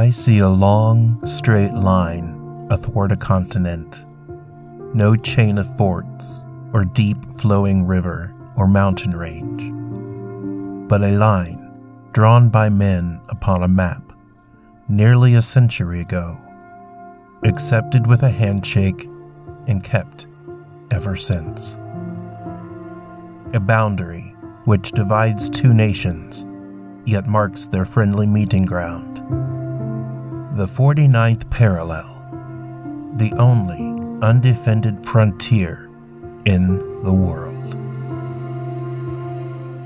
I see a long, straight line athwart a continent. No chain of forts, or deep flowing river, or mountain range, but a line drawn by men upon a map nearly a century ago, accepted with a handshake and kept ever since. A boundary which divides two nations, yet marks their friendly meeting ground the 49th parallel, the only undefended frontier in the world.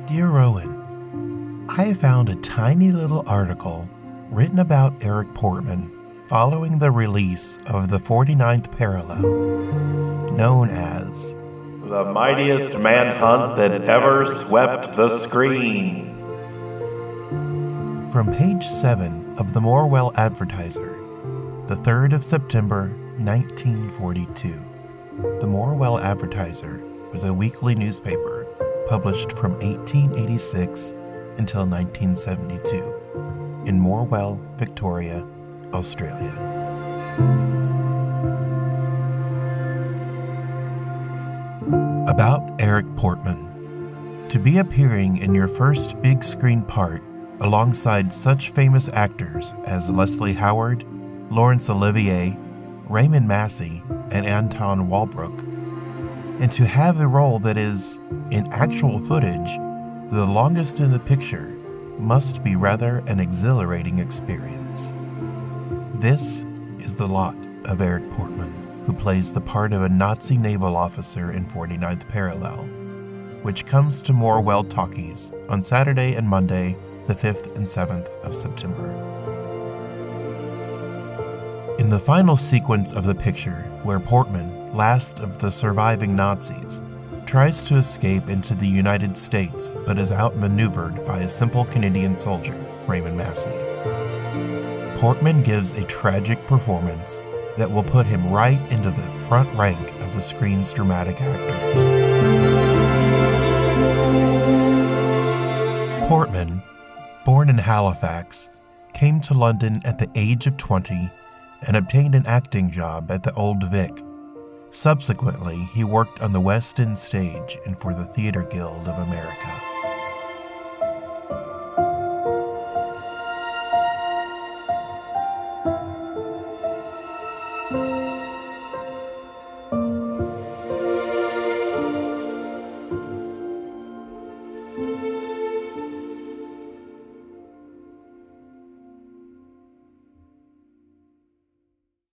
Dear Rowan, I found a tiny little article written about Eric Portman following the release of the 49th parallel, known as The Mightiest Manhunt That Ever Swept the Screen. From page 7 of the Morwell Advertiser, the 3rd of September 1942. The Morwell Advertiser was a weekly newspaper published from 1886 until 1972 in Morwell, Victoria, Australia. About Eric Portman. To be appearing in your first big screen part alongside such famous actors as Leslie Howard, Laurence Olivier, Raymond Massey, and Anton Walbrook, and to have a role that is, in actual footage, the longest in the picture must be rather an exhilarating experience. This is the lot of Eric Portman, who plays the part of a Nazi naval officer in 49th Parallel, which comes to Morwell Talkies on Saturday and Monday, the 5th and 7th of September. In the final sequence of the picture, where Portman, last of the surviving Nazis, tries to escape into the United States but is outmaneuvered by a simple Canadian soldier, Raymond Massey. Portman gives a tragic performance that will put him right into the front rank of the screen's dramatic actors. Portman, born in Halifax, came to London at the age of 20 and obtained an acting job at the Old Vic. Subsequently, he worked on the West End stage and for the Theatre Guild of America.